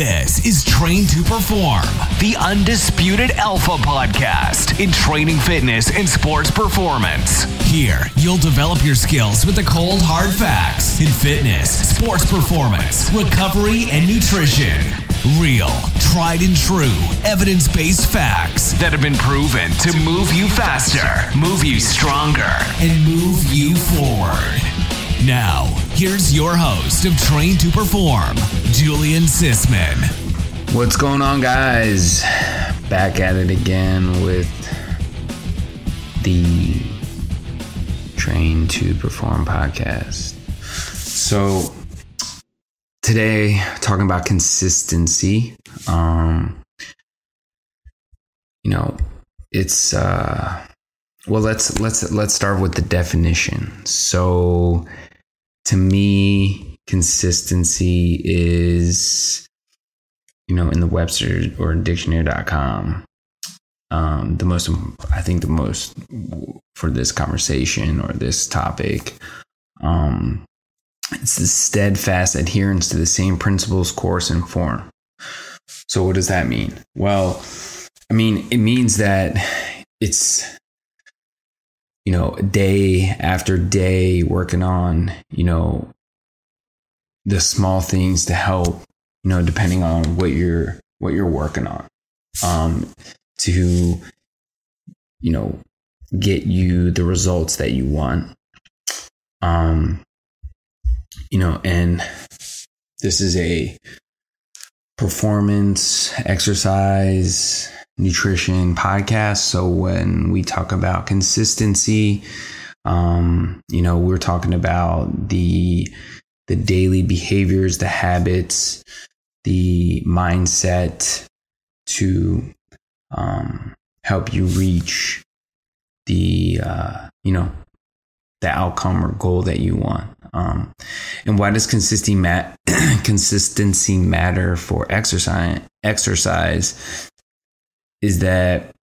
This is Train to Perform, the undisputed alpha podcast in training fitness and sports performance. Here, you'll develop your skills with the cold, hard facts in fitness, sports performance, recovery, and nutrition. Real, tried and true, evidence based facts that have been proven to move you faster, move you stronger, and move you forward. Now, here's your host of Train to Perform, Julian Sisman. What's going on, guys? Back at it again with the Train to Perform podcast. So, today, talking about consistency. Um, you know, it's uh, well, let's let's let's start with the definition. So, to me, consistency is, you know, in the Webster or dictionary.com, um, the most, I think the most for this conversation or this topic, um, it's the steadfast adherence to the same principles, course, and form. So, what does that mean? Well, I mean, it means that it's you know, day after day working on, you know, the small things to help, you know, depending on what you're what you're working on. Um to you know, get you the results that you want. Um you know, and this is a performance exercise nutrition podcast. So when we talk about consistency, um, you know, we're talking about the the daily behaviors, the habits, the mindset to um, help you reach the uh, you know the outcome or goal that you want. Um, and why does consistency mat- consistency matter for exercise? Exercise is that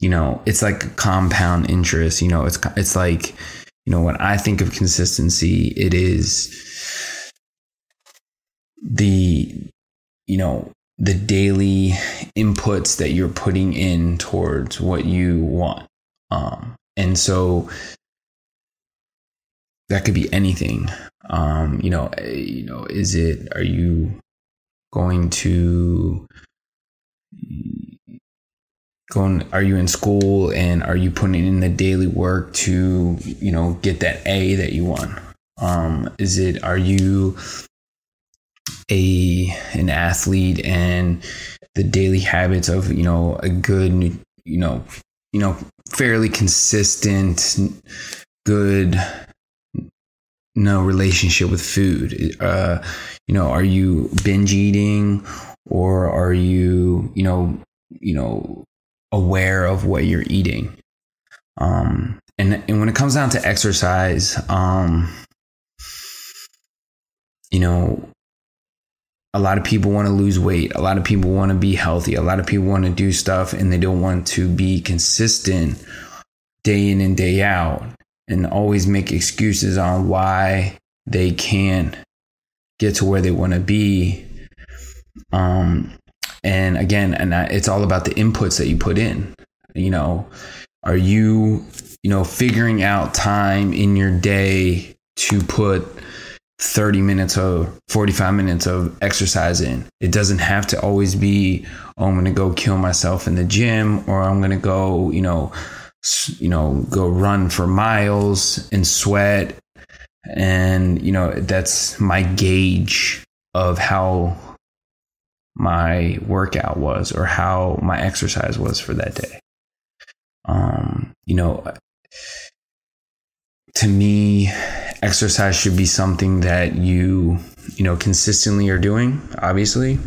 you know it's like compound interest you know it's it's like you know when i think of consistency it is the you know the daily inputs that you're putting in towards what you want. Um and so that could be anything. Um you know you know is it are you going to going are you in school and are you putting in the daily work to you know get that a that you want? Um is it are you a an athlete and the daily habits of you know a good you know you know fairly consistent good no relationship with food? Uh you know are you binge eating or are you you know you know aware of what you're eating. Um, and, and when it comes down to exercise, um, you know, a lot of people want to lose weight. A lot of people want to be healthy. A lot of people want to do stuff and they don't want to be consistent day in and day out and always make excuses on why they can't get to where they want to be. Um, and again, and it's all about the inputs that you put in. You know, are you, you know, figuring out time in your day to put 30 minutes or 45 minutes of exercise in. It doesn't have to always be, oh, I'm going to go kill myself in the gym or I'm going to go, you know, you know, go run for miles and sweat. And, you know, that's my gauge of how my workout was or how my exercise was for that day. Um, you know, to me, exercise should be something that you, you know, consistently are doing, obviously,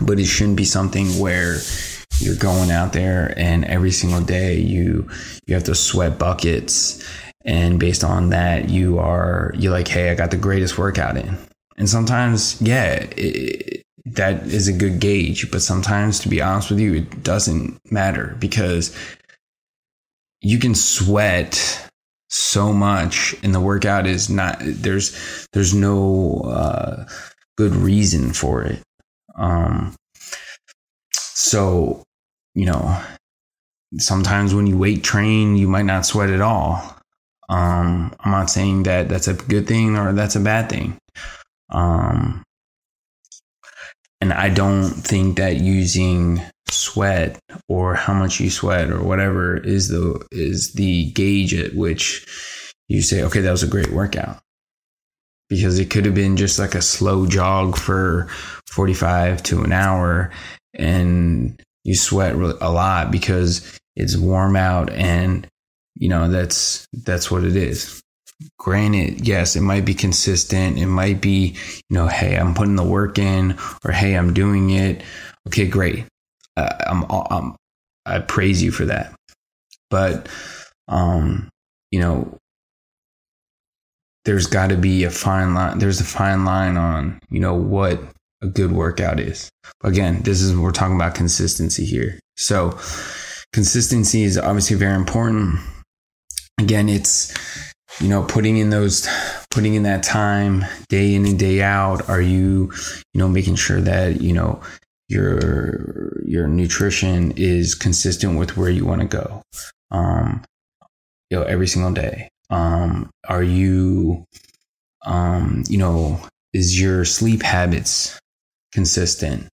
but it shouldn't be something where you're going out there and every single day you you have to sweat buckets and based on that you are you're like hey i got the greatest workout in and sometimes yeah it, that is a good gauge. But sometimes, to be honest with you, it doesn't matter because you can sweat so much and the workout is not there's there's no uh, good reason for it Um, so, you know, sometimes when you weight train, you might not sweat at all. Um, I'm not saying that that's a good thing or that's a bad thing. Um, and I don't think that using sweat or how much you sweat or whatever is the is the gauge at which you say, okay, that was a great workout. Because it could have been just like a slow jog for 45 to an hour and you sweat a lot because it's warm out and you know that's that's what it is granted yes it might be consistent. It might be you know hey i'm putting the work in or hey i'm doing it. Okay great. Uh, I'm, I'm i praise you for that. But um you know there's got to be a fine line there's a fine line on you know what a good workout is. Again this is we're talking about consistency here. So consistency is obviously very important. Again, it's you know putting in those putting in that time day in and day out are you you know making sure that you know your your nutrition is consistent with where you want to go um you know every single day? Um are you um you know is your sleep habits consistent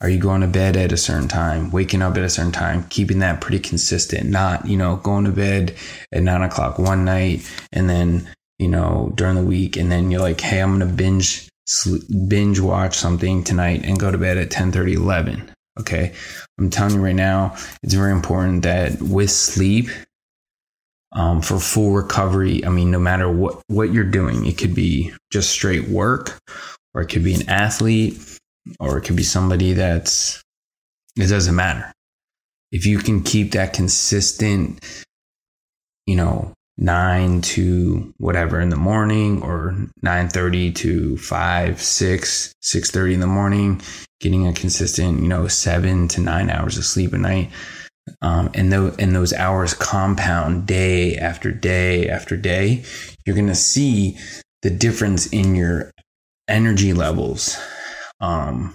are you going to bed at a certain time, waking up at a certain time, keeping that pretty consistent, not, you know, going to bed at nine o'clock one night and then, you know, during the week. And then you're like, Hey, I'm going to binge, binge watch something tonight and go to bed at 10 30, 11. Okay. I'm telling you right now, it's very important that with sleep, um, for full recovery, I mean, no matter what, what you're doing, it could be just straight work or it could be an athlete or it could be somebody that's it doesn't matter. If you can keep that consistent you know 9 to whatever in the morning or 9:30 to 5 6 6:30 in the morning getting a consistent you know 7 to 9 hours of sleep a night um, and, those, and those hours compound day after day after day you're going to see the difference in your energy levels um,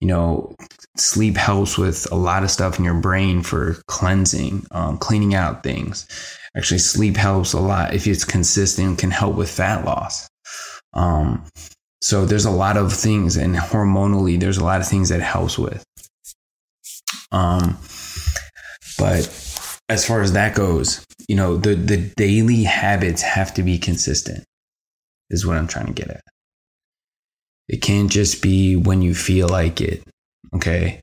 you know, sleep helps with a lot of stuff in your brain for cleansing, um, cleaning out things. Actually, sleep helps a lot if it's consistent, can help with fat loss. Um, so there's a lot of things, and hormonally, there's a lot of things that helps with. Um, but as far as that goes, you know, the the daily habits have to be consistent. Is what I'm trying to get at. It can't just be when you feel like it. Okay.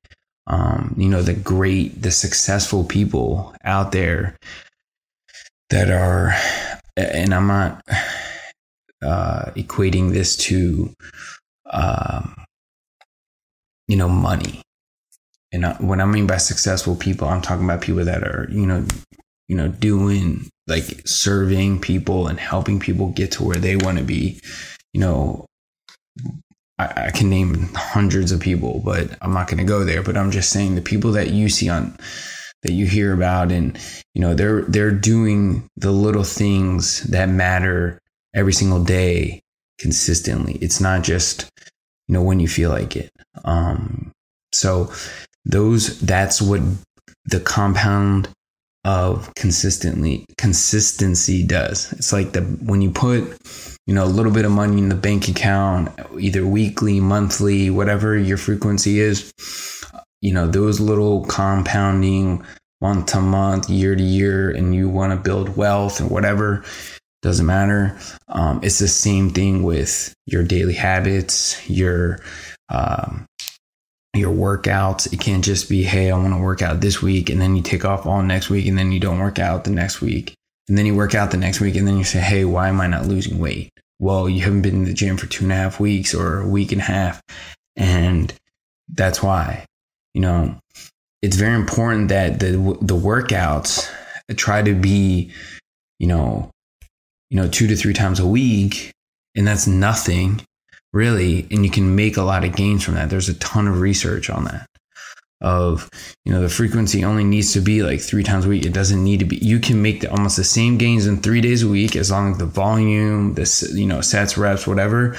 Um, you know, the great, the successful people out there that are, and I'm not uh, equating this to, um, you know, money. And what I mean by successful people, I'm talking about people that are, you know, you know, doing like serving people and helping people get to where they want to be, you know, I, I can name hundreds of people, but I'm not going to go there. But I'm just saying the people that you see on that you hear about and you know they're they're doing the little things that matter every single day consistently it's not just you know when you feel like it um so those that's what the compound of consistently consistency does it's like the when you put you know, a little bit of money in the bank account, either weekly, monthly, whatever your frequency is, you know, those little compounding month to month, year to year, and you want to build wealth and whatever, doesn't matter. Um, it's the same thing with your daily habits, your, um, your workouts. It can't just be, hey, I want to work out this week, and then you take off all next week, and then you don't work out the next week. And then you work out the next week, and then you say, hey, why am I not losing weight? well, you haven't been in the gym for two and a half weeks or a week and a half. And that's why, you know, it's very important that the, the workouts try to be, you know, you know, two to three times a week. And that's nothing really. And you can make a lot of gains from that. There's a ton of research on that of you know the frequency only needs to be like three times a week it doesn't need to be you can make the, almost the same gains in three days a week as long as the volume this you know sets reps whatever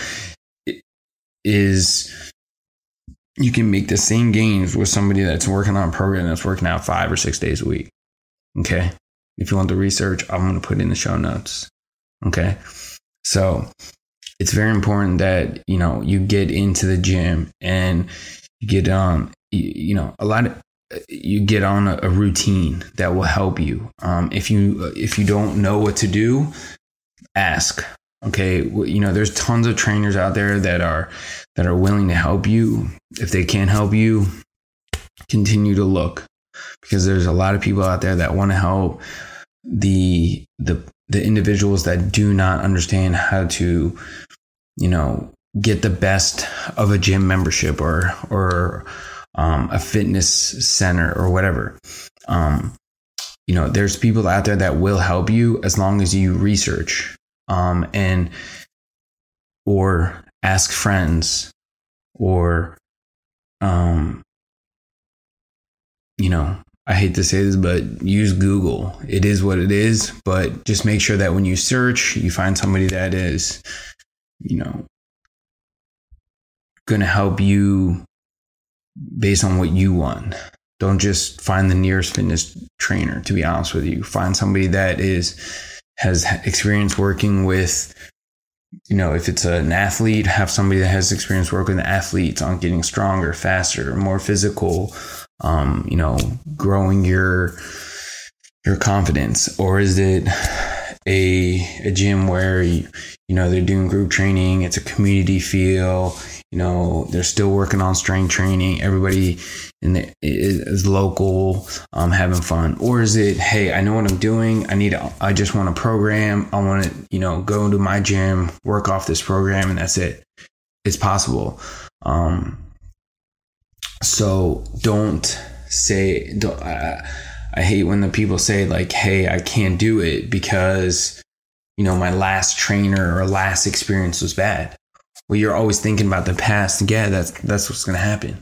is you can make the same gains with somebody that's working on a program that's working out five or six days a week. Okay. If you want the research, I'm going to put in the show notes. Okay. So it's very important that, you know, you get into the gym and you get on, you, you know, a lot of, you get on a, a routine that will help you. Um, if you, if you don't know what to do, ask. Okay. You know, there's tons of trainers out there that are, that are willing to help you. If they can't help you, continue to look because there's a lot of people out there that want to help the the the individuals that do not understand how to you know get the best of a gym membership or or um, a fitness center or whatever um, you know there's people out there that will help you as long as you research um, and or ask friends or um you know I hate to say this, but use Google. It is what it is, but just make sure that when you search, you find somebody that is, you know, going to help you based on what you want. Don't just find the nearest fitness trainer, to be honest with you. Find somebody that is, has experience working with, you know, if it's an athlete, have somebody that has experience working with athletes on getting stronger, faster, more physical, um, you know, growing your your confidence, or is it a a gym where you, you know they're doing group training? It's a community feel. You know, they're still working on strength training. Everybody in the is local, um, having fun, or is it? Hey, I know what I'm doing. I need. A, I just want a program. I want to, you know, go into my gym, work off this program, and that's it. It's possible. Um, so don't say, don't, I, I hate when the people say like, Hey, I can't do it because, you know, my last trainer or last experience was bad. Well, you're always thinking about the past. Yeah, that's, that's what's to happen.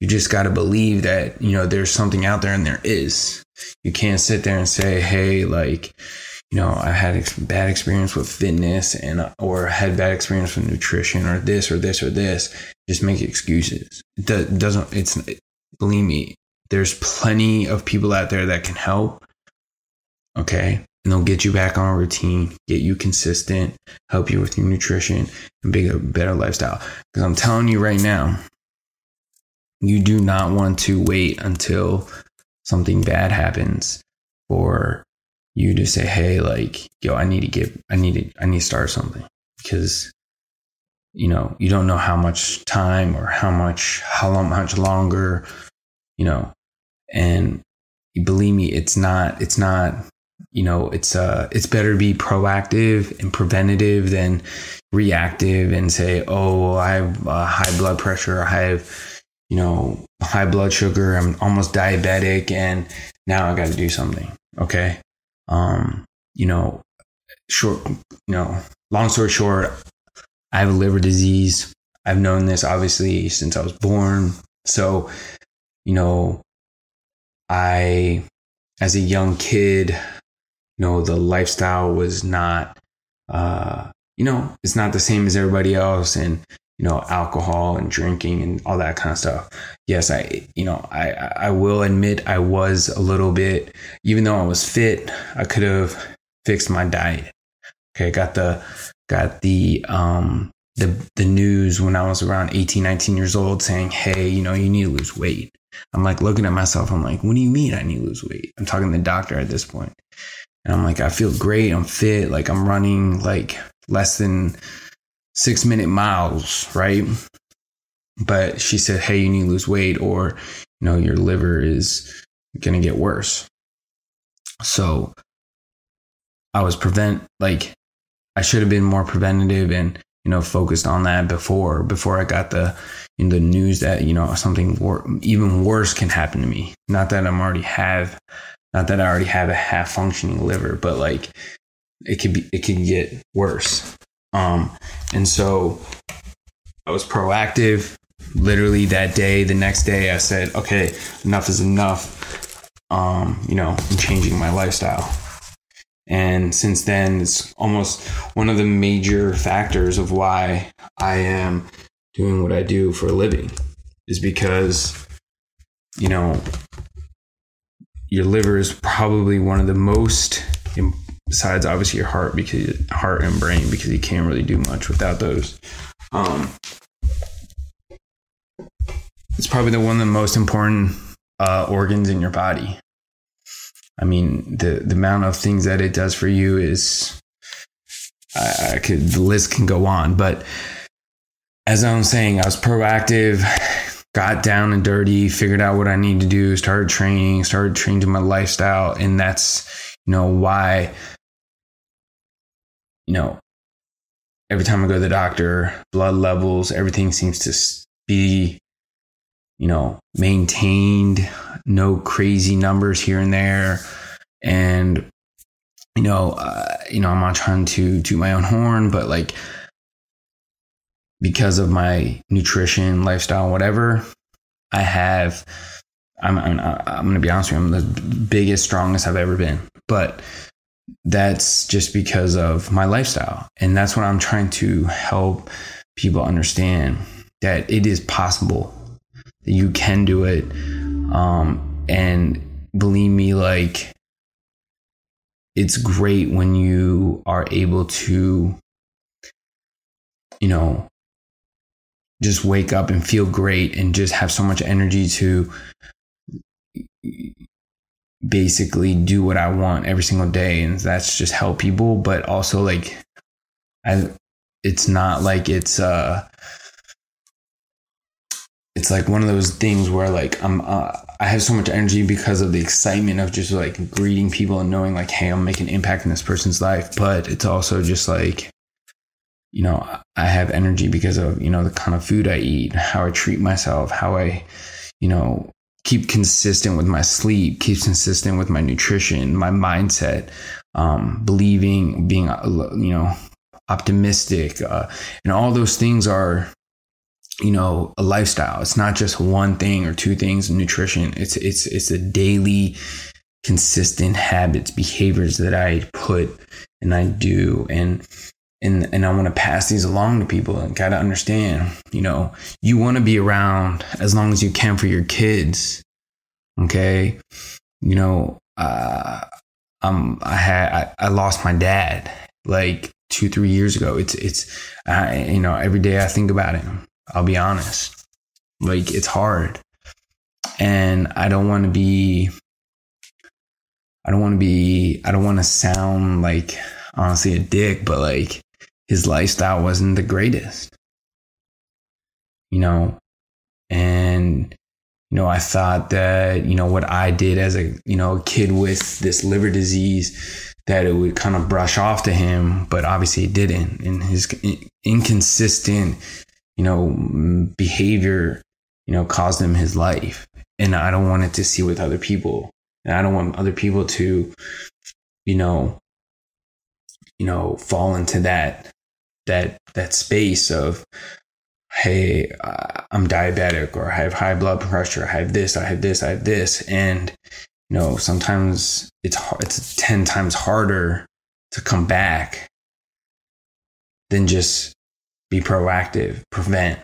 You just got to believe that, you know, there's something out there and there is. You can't sit there and say, Hey, like, you know, I had ex- bad experience with fitness and or had bad experience with nutrition or this or this or this. Just make excuses. It do- doesn't. It's believe me. There's plenty of people out there that can help. Okay, and they'll get you back on a routine, get you consistent, help you with your nutrition, and make a better lifestyle. Because I'm telling you right now, you do not want to wait until something bad happens for you to say, hey, like, yo, I need to get, I need to, I need to start something because, you know, you don't know how much time or how much, how long, much longer, you know, and believe me, it's not, it's not, you know, it's, uh, it's better to be proactive and preventative than reactive and say, oh, I have uh, high blood pressure, I have, you know, high blood sugar, I'm almost diabetic, and now I got to do something. Okay um, you know, short, you know, long story short, I have a liver disease. I've known this obviously since I was born. So, you know, I, as a young kid, you know, the lifestyle was not, uh, you know, it's not the same as everybody else. And, you know, alcohol and drinking and all that kind of stuff. Yes, I, you know, I, I will admit I was a little bit, even though I was fit, I could have fixed my diet. Okay. Got the, got the, um, the, the news when I was around 18, 19 years old saying, Hey, you know, you need to lose weight. I'm like looking at myself. I'm like, what do you mean I need to lose weight? I'm talking to the doctor at this point. And I'm like, I feel great. I'm fit. Like I'm running like less than six minute miles, right? But she said, hey, you need to lose weight or, you know, your liver is going to get worse. So I was prevent, like, I should have been more preventative and, you know, focused on that before, before I got the, in the news that, you know, something wor- even worse can happen to me. Not that I'm already have, not that I already have a half functioning liver, but like it could be, it could get worse. Um, and so I was proactive. Literally that day, the next day, I said, okay, enough is enough. Um, you know, I'm changing my lifestyle. And since then, it's almost one of the major factors of why I am doing what I do for a living. is because, you know, your liver is probably one of the most, besides obviously your heart, because heart and brain, because you can't really do much without those. Um, it's probably the one of the most important uh, organs in your body. I mean, the the amount of things that it does for you is, I, I could the list can go on. But as I was saying, I was proactive, got down and dirty, figured out what I need to do, started training, started changing my lifestyle, and that's you know why you know every time I go to the doctor, blood levels, everything seems to be you know maintained no crazy numbers here and there. And, you know, uh, you know, I'm not trying to toot my own horn, but like because of my nutrition, lifestyle, whatever, I have, I'm, I'm, I'm going to be honest with you, I'm the biggest, strongest I've ever been. But that's just because of my lifestyle. And that's what I'm trying to help people understand that it is possible you can do it um, and believe me, like, it's great when you are able to, you know, just wake up and feel great and just have so much energy to basically do what I want every single day. And that's just help people. But also, like, I, it's not like it's, uh, it's like one of those things where like I'm uh, I have so much energy because of the excitement of just like greeting people and knowing like hey I'm making an impact in this person's life. But it's also just like you know I have energy because of you know the kind of food I eat how I treat myself how I you know keep consistent with my sleep keep consistent with my nutrition my mindset um, believing being uh, you know optimistic uh, and all those things are you know a lifestyle. It's not just one thing or two things nutrition. It's it's it's a daily consistent habits behaviors that i put and i do. And and and i want to pass these along to people and got to understand you know you want to be around as long as you can for your kids okay? You know uh um i had i, I lost my dad like two three years ago. It's it's I, you know every day i think about him I'll be honest. Like it's hard. And I don't want to be I don't want to be I don't want to sound like honestly a dick, but like his lifestyle wasn't the greatest. You know, and you know, I thought that, you know, what I did as a, you know, a kid with this liver disease that it would kind of brush off to him, but obviously it didn't. And his inconsistent you know, behavior, you know, caused him his life. And I don't want it to see with other people. And I don't want other people to, you know, you know, fall into that, that, that space of, Hey, I'm diabetic or I have high blood pressure. I have this, I have this, I have this. And, you know, sometimes it's, it's 10 times harder to come back than just be proactive, prevent,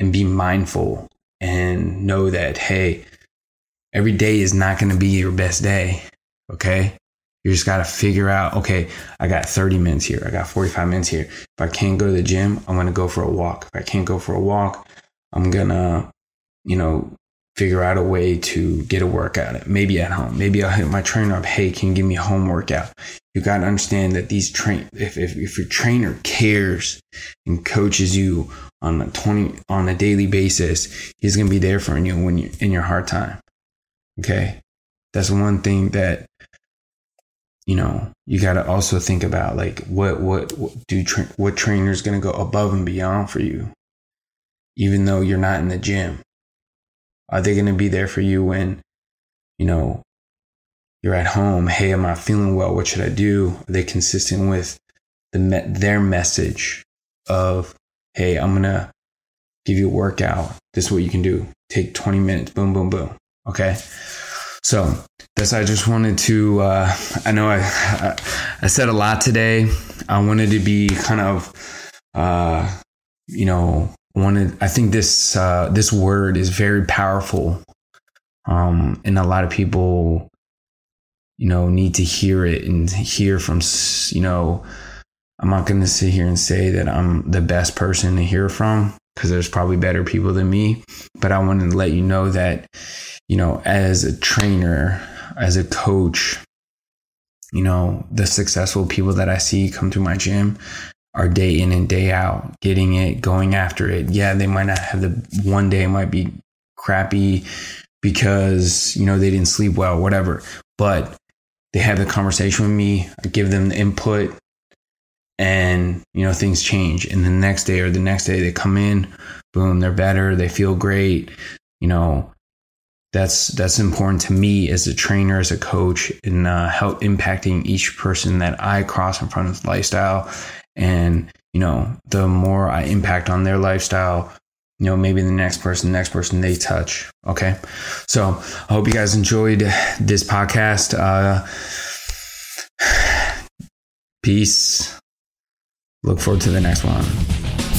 and be mindful and know that, hey, every day is not going to be your best day. Okay. You just got to figure out, okay, I got 30 minutes here. I got 45 minutes here. If I can't go to the gym, I'm going to go for a walk. If I can't go for a walk, I'm going to, you know, figure out a way to get a workout. Maybe at home. Maybe I'll hit my trainer up. Hey, can you give me a home workout? You got to understand that these train, if, if, if your trainer cares and coaches you on a 20, on a daily basis, he's going to be there for you when you in your hard time. Okay. That's one thing that, you know, you got to also think about like what, what, what do, tra- what trainer is going to go above and beyond for you, even though you're not in the gym are they going to be there for you when, you know, you're at home? Hey, am I feeling well? What should I do? Are they consistent with the their message of, hey, I'm going to give you a workout. This is what you can do. Take 20 minutes. Boom, boom, boom. Okay. So that's, I just wanted to, uh, I know I, I, I said a lot today. I wanted to be kind of, uh, you know, wanted I think this uh, this word is very powerful, um, and a lot of people, you know, need to hear it and hear from you know. I'm not going to sit here and say that I'm the best person to hear from because there's probably better people than me. But I wanted to let you know that, you know, as a trainer, as a coach, you know, the successful people that I see come to my gym are day in and day out, getting it, going after it. Yeah, they might not have the one day might be crappy because, you know, they didn't sleep well, whatever. But they have the conversation with me, I give them the input, and you know things change and the next day or the next day they come in boom they're better they feel great you know that's that's important to me as a trainer as a coach and uh, help impacting each person that i cross in front of lifestyle and you know the more i impact on their lifestyle you know maybe the next person the next person they touch. Okay. So i hope you guys enjoyed this podcast. Uh peace. Look forward to the next one.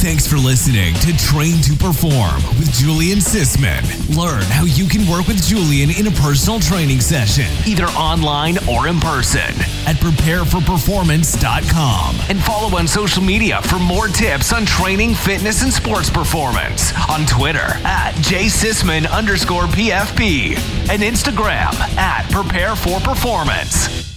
Thanks for listening to Train to Perform with Julian Sisman. Learn how you can work with Julian in a personal training session, either online or in person, at prepareforperformance.com. And follow on social media for more tips on training, fitness, and sports performance. On Twitter at jsisman underscore PFP and Instagram at Prepare for Performance.